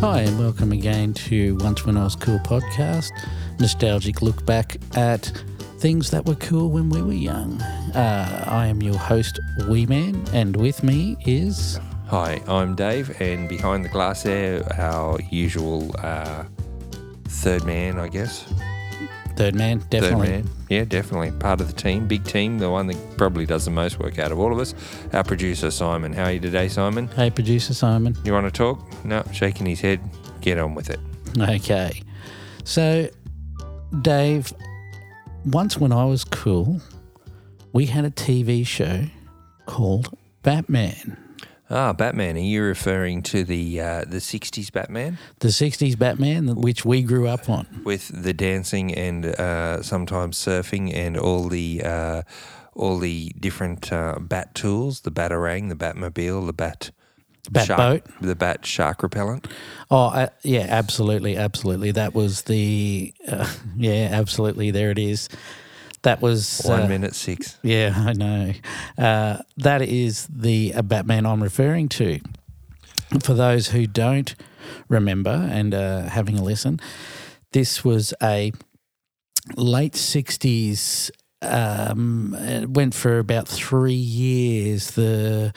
Hi, and welcome again to Once When I Was Cool podcast. Nostalgic look back at things that were cool when we were young. Uh, I am your host, Wee Man, and with me is. Hi, I'm Dave, and behind the glass there, our usual uh, third man, I guess. Third man, definitely. Third man. Yeah, definitely. Part of the team, big team, the one that probably does the most work out of all of us. Our producer, Simon. How are you today, Simon? Hey, producer Simon. You want to talk? No, shaking his head. Get on with it. Okay. So, Dave, once when I was cool, we had a TV show called Batman. Ah, Batman. Are you referring to the uh, the '60s Batman The 60s Batman, which we grew up on. with the dancing and uh, sometimes surfing and all the uh, all the different uh, bat tools, the batarang, the Batmobile, the bat Bat shark, boat. the bat shark repellent. Oh, uh, yeah, absolutely, absolutely. That was the, uh, yeah, absolutely. There it is. That was One uh, minute six. Yeah, I know. Uh, that is the uh, Batman I'm referring to. For those who don't remember and uh, having a listen, this was a late 60s, um, it went for about three years. The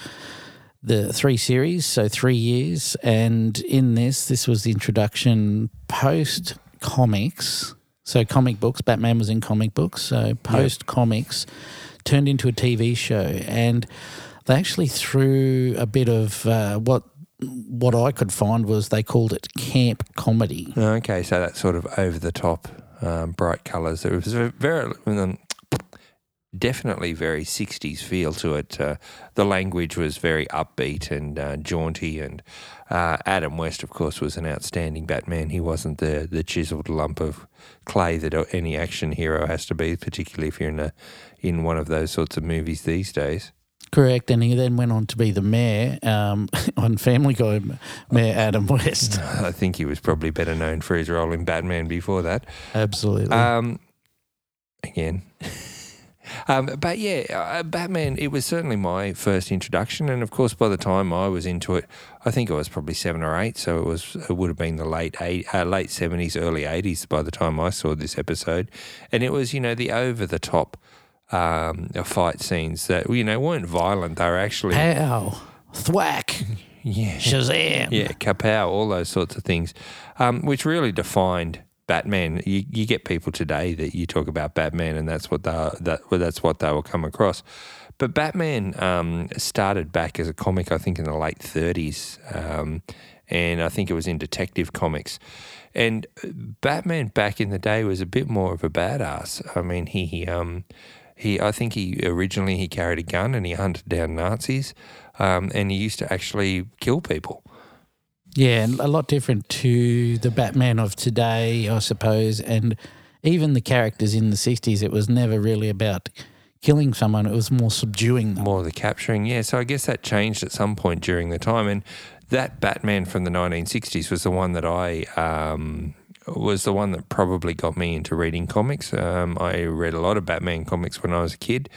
the three series, so three years, and in this, this was the introduction post comics. So comic books, Batman was in comic books. So post comics turned into a TV show, and they actually threw a bit of uh, what what I could find was they called it camp comedy. Okay, so that's sort of over the top, um, bright colours. It was very, um, definitely very 60s feel to it. Uh, the language was very upbeat and uh, jaunty, and uh, Adam West, of course, was an outstanding Batman. He wasn't the, the chiseled lump of clay that any action hero has to be, particularly if you're in, a, in one of those sorts of movies these days. Correct, and he then went on to be the mayor um, on Family Guy, Mayor Adam West. I think he was probably better known for his role in Batman before that. Absolutely. Um, again. um, but yeah, uh, Batman, it was certainly my first introduction. And of course, by the time I was into it, I think I was probably seven or eight. So it was it would have been the late eight, uh, late 70s, early 80s by the time I saw this episode. And it was, you know, the over the top um, fight scenes that, you know, weren't violent. They were actually, Pow, thwack, yeah. Shazam. Yeah, kapow, all those sorts of things, um, which really defined Batman. You, you get people today that you talk about Batman, and that's what they that well, that's what they will come across. But Batman um, started back as a comic, I think, in the late '30s, um, and I think it was in Detective Comics. And Batman back in the day was a bit more of a badass. I mean, he, he um, he, I think he originally he carried a gun and he hunted down Nazis, um, and he used to actually kill people. Yeah, a lot different to the Batman of today, I suppose. And even the characters in the 60s, it was never really about killing someone, it was more subduing them. More the capturing, yeah. So I guess that changed at some point during the time, and that Batman from the 1960s was the one that I um, was the one that probably got me into reading comics. Um, I read a lot of Batman comics when I was a kid.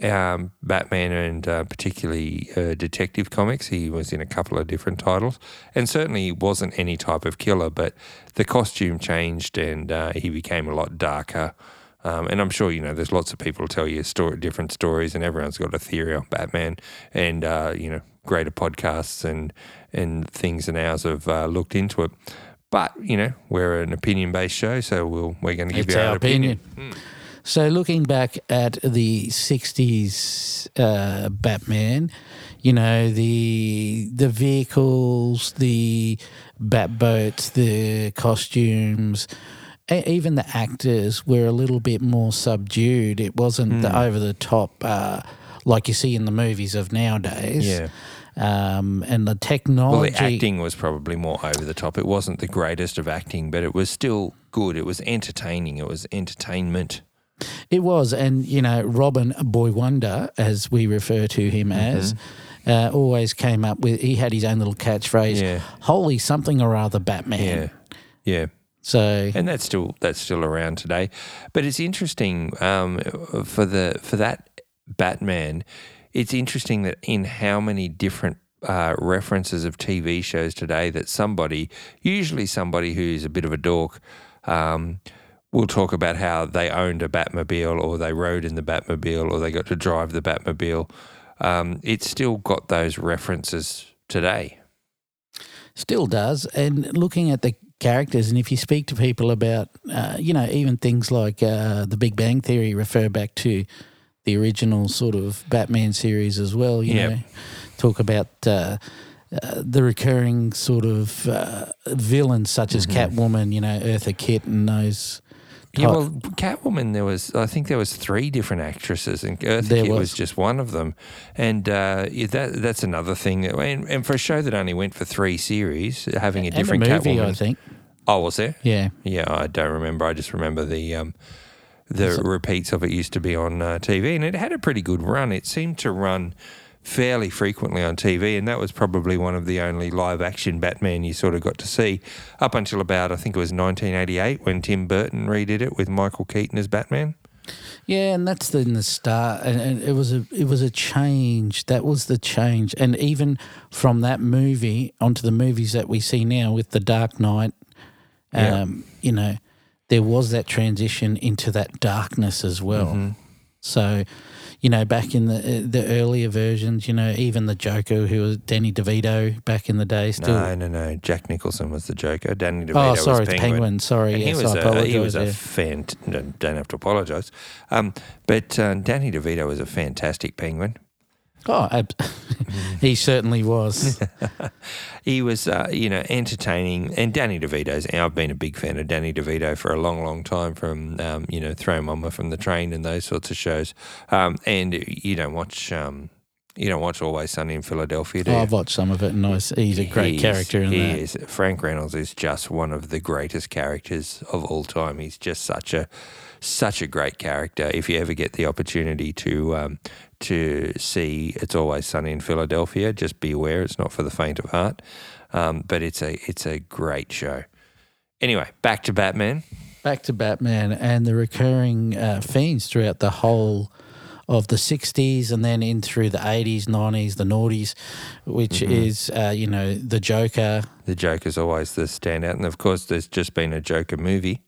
Um, Batman and uh, particularly uh, detective comics. He was in a couple of different titles, and certainly wasn't any type of killer. But the costume changed, and uh, he became a lot darker. Um, and I'm sure you know there's lots of people tell you story, different stories, and everyone's got a theory on Batman. And uh, you know, greater podcasts and and things and ours have uh, looked into it. But you know, we're an opinion based show, so we'll we're going to give It's you our our opinion. So, looking back at the 60s uh, Batman, you know, the the vehicles, the bat boats, the costumes, even the actors were a little bit more subdued. It wasn't the over the top uh, like you see in the movies of nowadays. Yeah. Um, and the technology. Well, the acting was probably more over the top. It wasn't the greatest of acting, but it was still good. It was entertaining. It was entertainment. It was, and you know, Robin Boy Wonder, as we refer to him as, uh, always came up with. He had his own little catchphrase. Yeah. Holy something or other, Batman. Yeah, yeah. So and that's still that's still around today. But it's interesting um, for the for that Batman. It's interesting that in how many different uh, references of TV shows today that somebody, usually somebody who's a bit of a dork, um, will talk about how they owned a Batmobile or they rode in the Batmobile or they got to drive the Batmobile. Um, it's still got those references today. Still does. And looking at the characters, and if you speak to people about, uh, you know, even things like uh, the Big Bang Theory refer back to the original sort of Batman series as well. You Yep. know, talk about uh, uh, the recurring sort of uh, villains such as Catwoman, you know, Eartha Kitt, and those. Yeah, well, Catwoman. There was, I think, there was three different actresses, and Eartha There Kitt was. was. just one of them. And uh, that that's another thing. And, and for a show that only went for three series, having a and different a movie, Catwoman. I think. Oh, was there? Yeah. Yeah, I don't remember. I just remember the um, the repeats of it used to be on uh, TV, and it had a pretty good run. It seemed to run fairly frequently on TV, and that was probably one of the only live action Batman you sort of got to see up until about I think it was 1988 when Tim Burton redid it with Michael Keaton as Batman. Yeah, and that's in the start, and, and it was a it was a change. That was the change, and even from that movie onto the movies that we see now with the Dark Knight, Yeah. um, you know, there was that transition into that darkness as well. So, you know, back in the the earlier versions, you know, even the Joker, who was Danny DeVito back in the day, still. No, no, no. Jack Nicholson was the Joker. Danny DeVito oh, sorry, was Penguin. Penguin. Sorry, And yes, he was I a, apologize. he was a fan. Don't have to apologise. Um, but uh, Danny DeVito was a fantastic Penguin. Oh, ab- he certainly was. He was, uh, you know, entertaining. And Danny DeVito's. I've been a big fan of Danny DeVito for a long, long time. From um, you know, Throw Mama from the Train and those sorts of shows. Um, and you don't watch. Um, you don't watch Always Sunny in Philadelphia, do you? Oh, I've watched some of it, and I he's a great He is- character in he that. is. Frank Reynolds is just one of the greatest characters of all time. He's just such a such a great character. If you ever get the opportunity to um, to see It's Always Sunny in Philadelphia, just be aware it's not for the faint of heart. Um, but it's a it's a great show. Anyway, back to Batman. Back to Batman and the recurring uh, themes throughout the whole of the 60s and then in through the 80s, 90s, the noughties, which Mm-hmm. is, uh, you know, the Joker. The Joker's always the standout, and of course, there's just been a Joker movie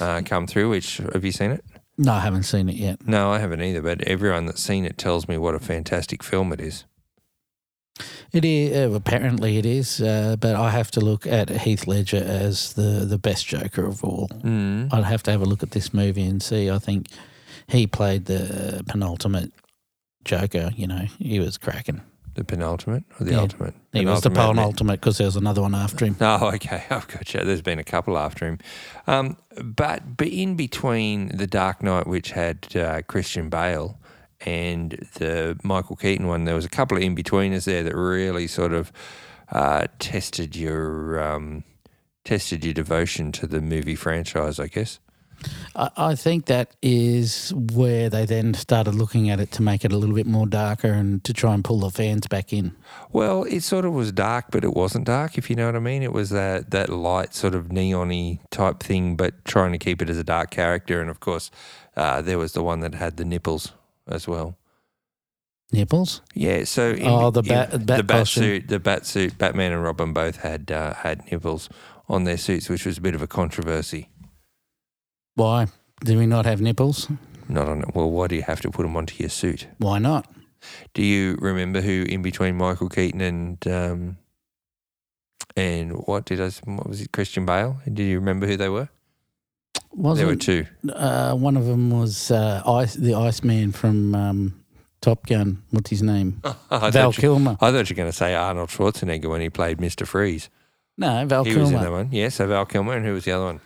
uh, come through. Which have you seen it? No, I haven't seen it yet. No, I haven't either. But everyone that's seen it tells me what a fantastic film it is. It is, uh, apparently it is, uh, but I have to look at Heath Ledger as the, the best Joker of all. Mm. I'd have to have a look at this movie and see. I think he played the penultimate Joker, you know, he was cracking. The penultimate or the Yeah. ultimate? He was the Penultimate. penultimate because there was another one after him. Oh, okay. I've got you. There's been a couple after him. Um, but but in between the Dark Knight, which had uh, Christian Bale, and the Michael Keaton one, there was a couple of in betweeners there that really sort of uh, tested your um, tested your devotion to the movie franchise, I guess. I, think that is where they then started looking at it to make it a little bit more darker and to try and pull the fans back in. Well, it sort of was dark, but it wasn't dark, if you know what I mean. It was that, that light, sort of neon type thing, but trying to keep it as a dark character. And of course, uh, there was the one that had the nipples as well. Nipples? Yeah, so in, Oh, the in- bat- the bat bat suit, the bat suit, Batman and Robin both had uh, had nipples on their suits, which was a bit of a controversy. Why? Do we not have nipples? Not on it. well, why do you have to put them onto your suit? Why not? Do you remember who in between Michael Keaton and um, and what did I? What was it? Christian Bale. Do you remember who they were? was there were two. uh, one of them was uh, Ice, the Iceman from um, Top Gun? What's his name? I Val you, Kilmer. I thought you were going to say Arnold Schwarzenegger when he played Mister Freeze. No, Val Kilmer. he was in that one. Yeah, so Val Kilmer, and who was the other one?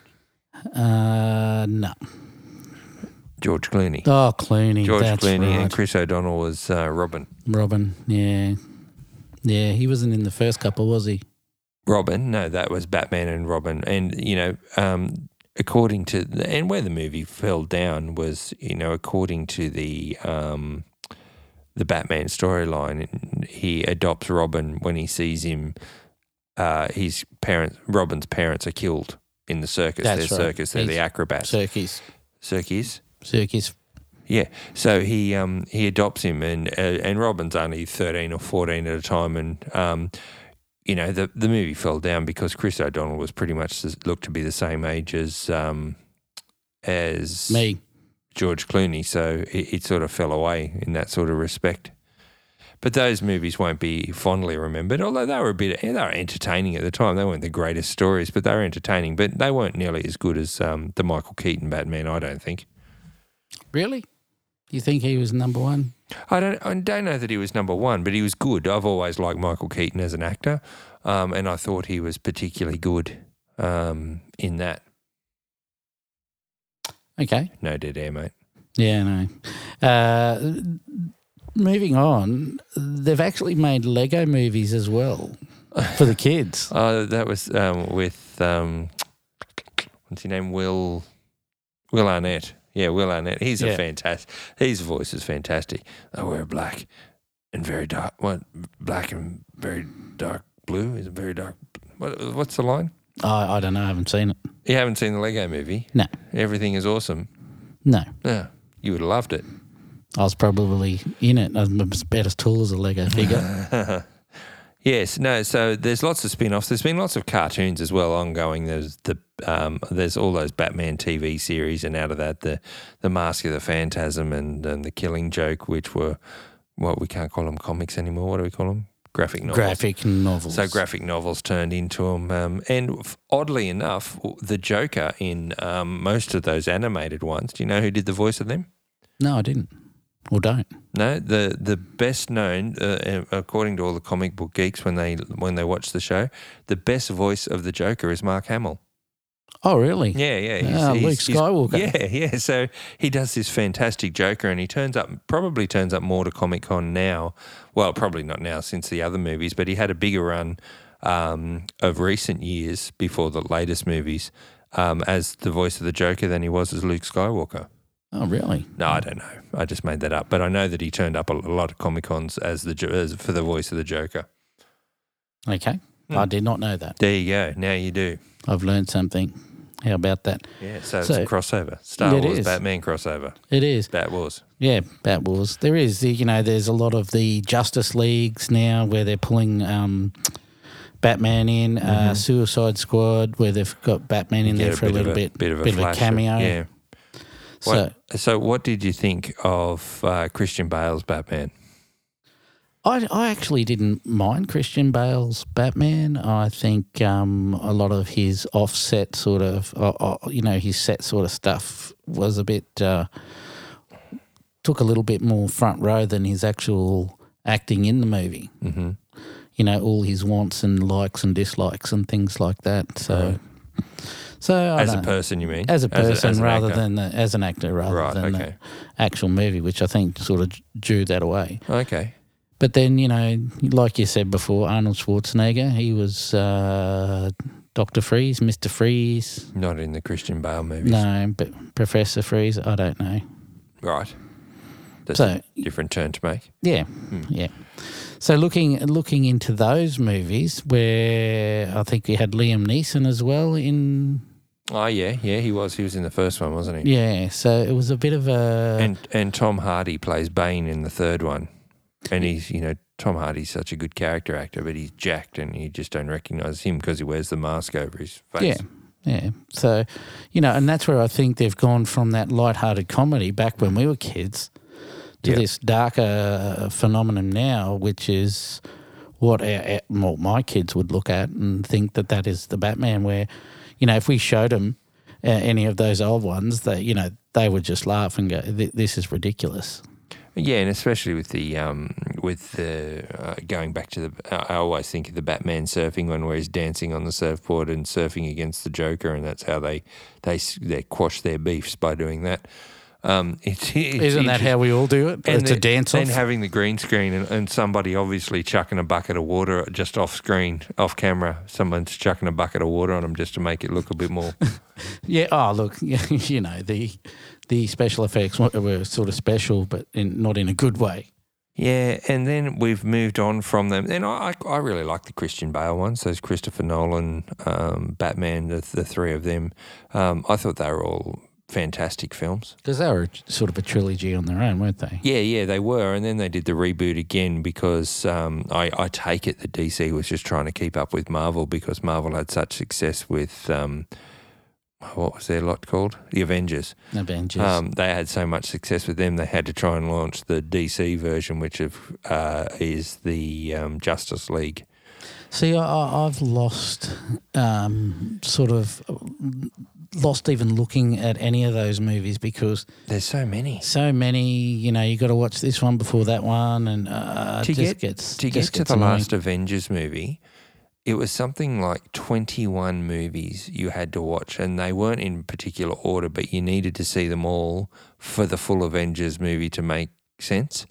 Uh, no. George Clooney. Oh, Clooney. George that's Clooney right. and Chris O'Donnell was uh, Robin. Robin. Yeah. Yeah, he wasn't in the first couple, was he? Robin, no, that was Batman and Robin. And, you know, um, according to, the, and where the movie fell down was, you know, according to the, um, the Batman storyline, he adopts Robin when he sees him. Uh, his parents, Robin's parents, are killed in the circus. That's They're right. circus. They're the acrobats. Circus. Circus. Circus. Yeah, so he um, he adopts him, and uh, and Robin's only thirteen or fourteen at a time, and um, you know the the movie fell down because Chris O'Donnell was pretty much looked to be the same age as um, as Me. George Clooney, so it, it sort of fell away in that sort of respect. But those movies won't be fondly remembered, although they were a bit they were entertaining at the time. They weren't the greatest stories, but they were entertaining. But they weren't nearly as good as um, the Michael Keaton Batman. I don't think. Really? You think he was number one? I don't I don't know that he was number one, but he was good. I've always liked Michael Keaton as an actor, um, and I thought he was particularly good um, in that. Okay. No dead air, mate. Yeah, no. Uh, moving on, they've actually made Lego movies as well for the kids. Oh, that was um, with um, what's his name? Will Will Arnett. Yeah, Will Arnett. He's Yeah. a fantastic. His voice is fantastic. I wear black and very dark. What black and very dark blue is very dark. What, what's the line? I, I don't know. I haven't seen it. You haven't seen the Lego movie? No. Everything is awesome. No. Yeah, you would have loved it. I was probably in it. I'm about as tall as a Lego figure. Yes, no. So there's lots of spin-offs. There's been lots of cartoons as well ongoing. There's the um, there's all those Batman TV series, and out of that, the the Mask of the Phantasm and, and the Killing Joke, which were what we can't call them comics anymore. What do we call them? Graphic novels. Graphic novels. So graphic novels turned into them, um, and oddly enough, the Joker in um, most of those animated ones. Do you know who did the voice of them? No, I didn't. Or don't. No, the the best known, uh, according to all the comic book geeks, when they when they watch the show, the best voice of the Joker is Mark Hamill. Oh, really? Yeah, yeah, Ah, Luke Skywalker. yeah, yeah. So he does this fantastic Joker, and he turns up, probably turns up more to Comic Con now. Well, probably not now since the other movies, but he had a bigger run um, of recent years before the latest movies um, as the voice of the Joker than he was as Luke Skywalker. Oh, really? No, I don't know. I just made that up, but I know that he turned up a, a lot of Comic Cons as the as for the voice of the Joker. Okay. Hmm. I did not know that. There you go. Now you do. I've learned something. How about that? Yeah. So, it's a crossover. Star Wars, is. Batman crossover. It is. Bat Wars. Yeah, Bat Wars. There is, you know, there's a lot of the Justice Leagues now where they're pulling um, Batman in, uh, Suicide Squad where they've got Batman in there for a bit little of a, bit, bit of a, cameo. yeah. So What, so, what did you think of uh, Christian Bale's Batman? I, I actually didn't mind Christian Bale's Batman. I think um, a lot of his offset sort of, uh, uh, you know, his set sort of stuff was a bit, uh, took a little bit more front row than his actual acting in the movie. hmm You know, all his wants and likes and dislikes and things like that. So, so I As a person, you mean? as a person as an rather actor? than the, as an actor rather Right, than okay. the actual movie, which I think sort of drew that away. Okay. But then, you know, like you said before, Arnold Schwarzenegger, he was uh, Dr. Freeze, Mr. Freeze. Not in the Christian Bale movies. No, but Professor Freeze, I don't know. Right. That's So, a different turn to make. yeah, hmm. yeah. So looking looking into those movies where I think we had Liam Neeson as well in Oh yeah, yeah, he was. He was in the first one, wasn't he? yeah, so it was a bit of a And and Tom Hardy plays Bane in the third one, and he's you know Tom Hardy's such a good character actor, but he's jacked, and you just don't recognise him because he wears the mask over his face. Yeah. Yeah. So, you know, and that's where I think they've gone from that light-hearted comedy back when we were kids to this darker phenomenon now, which is what our, well, my kids would look at and think that that is the Batman. Where, you know, if we showed them uh, any of those old ones, that you know they would just laugh and go, "This is ridiculous." Yeah, and especially with the um, with the uh, going back to the, I I always think of the Batman surfing one where he's dancing on the surfboard and surfing against the Joker, and that's how they they they quash their beefs by doing that. Um, it's, it's Isn't that how we all do it? it's a dance and off. having the green screen and, and somebody obviously chucking a bucket of water just off screen, off camera. Someone's chucking a bucket of water on them just to make it look a bit more. Yeah. Oh, look. You know the the special effects were- were sort of special, but in, not in a good way. Yeah, and then we've moved on from them. And I, I I really like the Christian Bale ones. Those Christopher Nolan, um, Batman, the, the three of them. Um, I thought they were all fantastic films. Because they were sort of a trilogy on their own, weren't they? Yeah, yeah, they were, and then they did the reboot again because um, I, I take it that DC was just trying to keep up with Marvel because Marvel had such success with um, what was their lot called, the Avengers. Avengers. Um, they had so much success with them, they had to try and launch the DC version, which of, uh, is the um, Justice League. See, I, I- I've lost um, sort of lost even looking at any of those movies because There's so many. so many. You know, you got to watch this one before that one, and uh, To get- gets To get to the annoying. last Avengers movie, it was something like 21 movies you had to watch, and they weren't in particular order, but you needed to see them all for the full Avengers movie to make sense.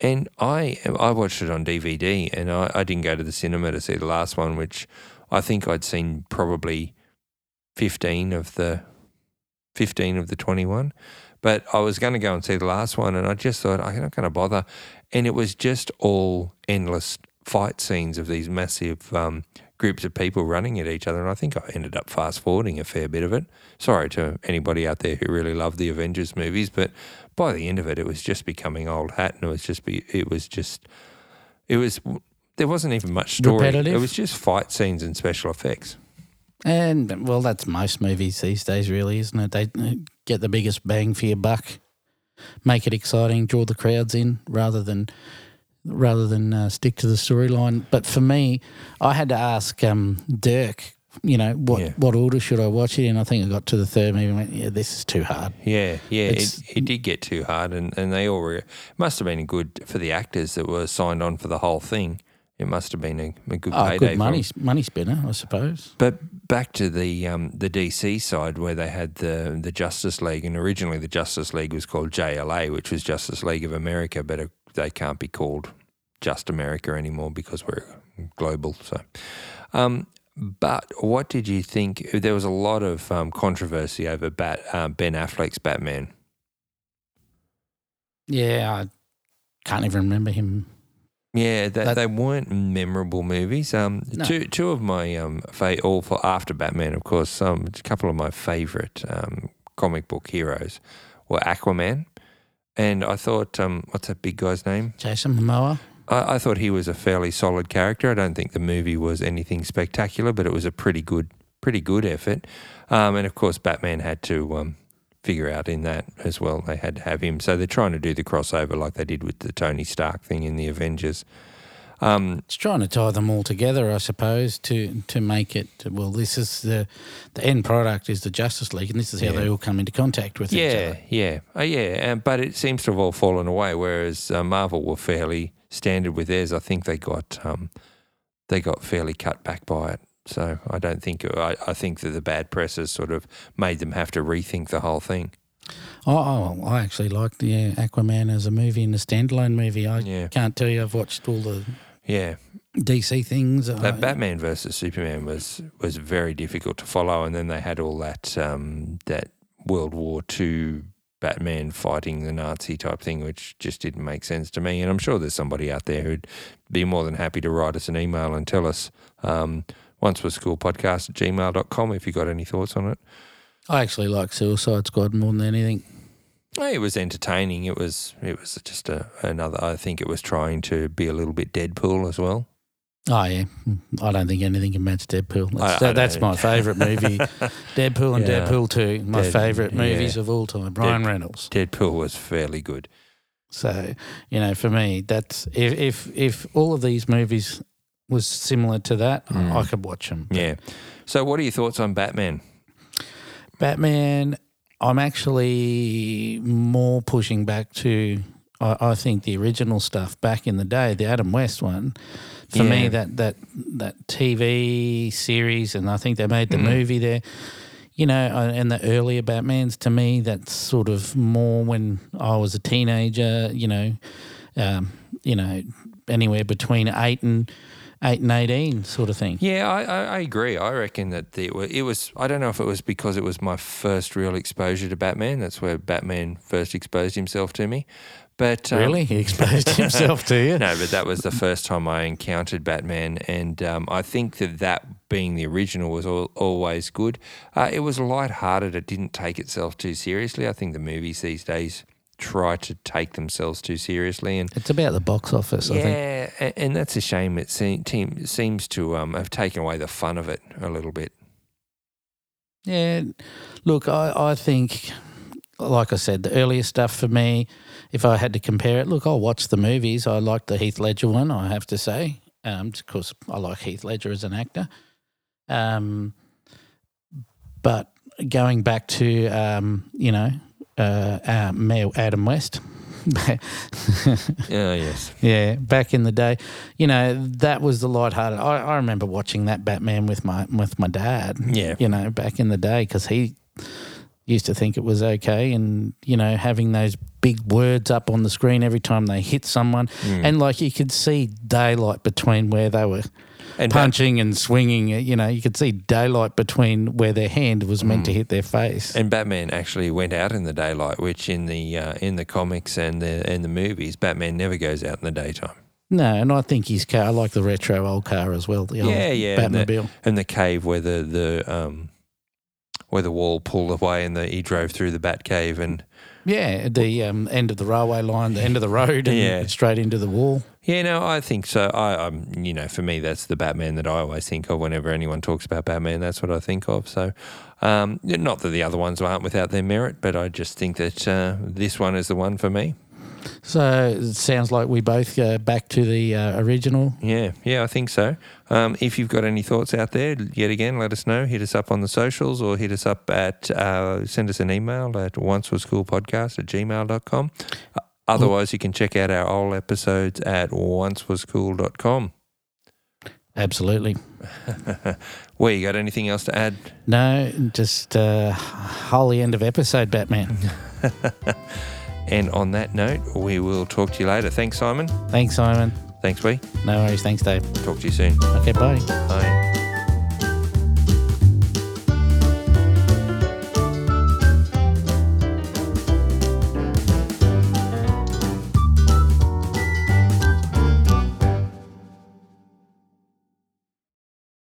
And I I watched it on DVD, and I, I didn't go to the cinema to see the last one, which I think I'd seen probably 15 of the 15 of the 21. But I was going to go and see the last one, and I just thought I'm not going to bother. And it was just all endless fight scenes of these massive um, groups of people running at each other. And I think I ended up fast forwarding a fair bit of it. Sorry to anybody out there who really loved the Avengers movies, but by the end of it, it was just becoming old hat, and it was just be it was just it was there wasn't even much story. Repetitive? It was just fight scenes and special effects. And well, that's most movies these days, really, isn't it? They get the biggest bang for your buck, make it exciting, draw the crowds in, rather than rather than uh, stick to the storyline. But for me, I had to ask um, Dirk, you know, what Yeah. what order should I watch it in? I think I got to the third movie and went, yeah, this is too hard. Yeah, yeah, it, it did get too hard, and, and they all were, must have been good for the actors that were signed on for the whole thing. It must have been a, a good Oh, payday. good money money spinner, I suppose. But back to the um, the DC side where they had the the Justice League, and originally the Justice League was called JLA, which was Justice League of America, but it, they can't be called Just America anymore because we're global. So, um, but what did you think? There was a lot of um, controversy over Bat, uh, Ben Affleck's Batman. Yeah, I can't even remember him. Yeah, they, That- they weren't memorable movies. Um, No. two two of my um, fa- all for after Batman, of course. Um, a couple of my favorite um, comic book heroes were Aquaman, and I thought, um, what's that big guy's name? Jason Momoa. I, I thought he was a fairly solid character. I don't think the movie was anything spectacular, but it was a pretty good, pretty good effort. Um, and of course, Batman had to um, figure out in that as well. They had to have him, so they're trying to do the crossover like they did with the Tony Stark thing in the Avengers. Um, It's trying to tie them all together, I suppose, to to make it. Well, this is the the end product is the Justice League, and this is how Yeah. they all come into contact with each yeah, other. yeah, uh, yeah. Um, but it seems to have all fallen away. Whereas uh, Marvel were fairly standard with theirs. I think they got um, they got fairly cut back by it. So I don't think I, I think that the bad press has sort of made them have to rethink the whole thing. Oh, oh, I actually liked the uh, Aquaman as a movie and a standalone movie. I Yeah. can't tell you I've watched all the Yeah, DC things. that I- Batman versus Superman was was very difficult to follow, and then they had all that um, that World War Two Batman fighting the Nazi type thing, which just didn't make sense to me. And I'm sure there's somebody out there who'd be more than happy to write us an email and tell us. Um, once was cool podcast at gmail.com if you got any thoughts on it. I actually like Suicide Squad more than anything. It was entertaining. It was it was just a, another. I think it was trying to be a little bit Deadpool as well. Oh yeah, I don't think anything can match Deadpool. That's, I- I that's my favourite movie. Deadpool and Yeah. Deadpool Two, my Dead- favourite yeah. movies of all time. Ryan Dead- Reynolds. Deadpool was fairly good. So you know, for me, that's if if if all of these movies was similar to that, Mm. I could watch them. Yeah. So, what are your thoughts on Batman? Batman, I'm actually more pushing back to. I, I think the original stuff back in the day, the Adam West one. For Yeah. me, that that that TV series, and I think they made the Mhm. movie there. You know, uh, and the earlier Batmans to me, that's sort of more when I was a teenager. You know, um, you know, anywhere between eight and eight and eighteen, sort of thing. Yeah, I, I, I agree. I reckon that it was, it was. I don't know if it was because it was my first real exposure to Batman. That's where Batman first exposed himself to me. But um, Really, he exposed himself to you. no, but that was the first time I encountered Batman, and um, I think that that being the original was al always good. Uh, it was light-hearted. It didn't take itself too seriously. I think the movies these days try to take themselves too seriously, and It's about the box office, I think. yeah, and that's a shame. It seems to um, have taken away the fun of it a little bit. Yeah, look, I, I think, like I said, the earlier stuff for me, if I had to compare it, look, I'll watch the movies. I like the Heath Ledger one, I have to say, um, course, I like Heath Ledger as an actor. Um, but going back to, um, you know, uh, uh, Mayor Adam West. Yeah, yes. Yeah, back in the day, you know that was the lighthearted. I, I remember watching that Batman with my with my dad. Yeah. you know, back in the day because he used to think it was okay, and you know, having those big words up on the screen every time they hit someone, Mm. and like you could see daylight between where they were And punching and swinging. You know, you could see daylight between where their hand was meant to hit their face. Mm. And Batman actually went out in the daylight, which in the uh, in the comics and the and the movies, Batman never goes out in the daytime. no, and I think his car. I like the retro old car as well. The old Yeah, yeah, and the- Batmobile. And the cave where the the um, where the wall pulled away and the, he drove through the Bat cave and Yeah, the um, end of the railway line, the end of the road, and Yeah. straight into the wall. yeah, no, I think so. I, I'm, you know, for me, that's the Batman that I always think of whenever anyone talks about Batman. That's what I think of. So, um, not that the other ones aren't without their merit, but I just think that uh, this one is the one for me. So it sounds like we both go back to the uh, original. Yeah, yeah, I think so. Um, if you've got any thoughts out there, yet again, let us know. Hit us up on the socials or hit us up at, uh, send us an email at oncewascoolpodcast at gmail.com. Uh, otherwise, you can check out our old episodes at oncewascool.com. Absolutely. Well, you got anything else to add? No, just uh, holy end of episode, Batman. And on that note, we will talk to you later. Thanks, Simon. Thanks, Simon. Thanks, Wee. No worries. Thanks, Dave. Talk to you soon. Okay, bye. Bye.